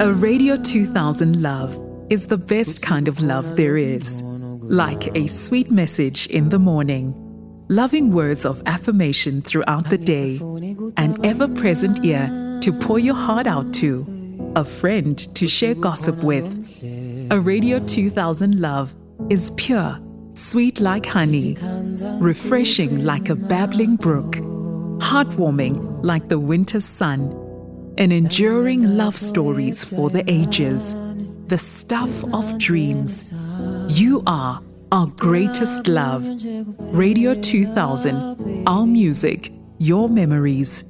A Radio 2000 love is the best kind of love there is. Like a sweet message in the morning, loving words of affirmation throughout the day, an ever present ear to pour your heart out to, a friend to share gossip with. A Radio 2000 love is pure, sweet like honey, refreshing like a babbling brook, heartwarming like the winter sun, and enduring love stories for the ages, the stuff of dreams. You are our greatest love. Radio 2000, our music, your memories.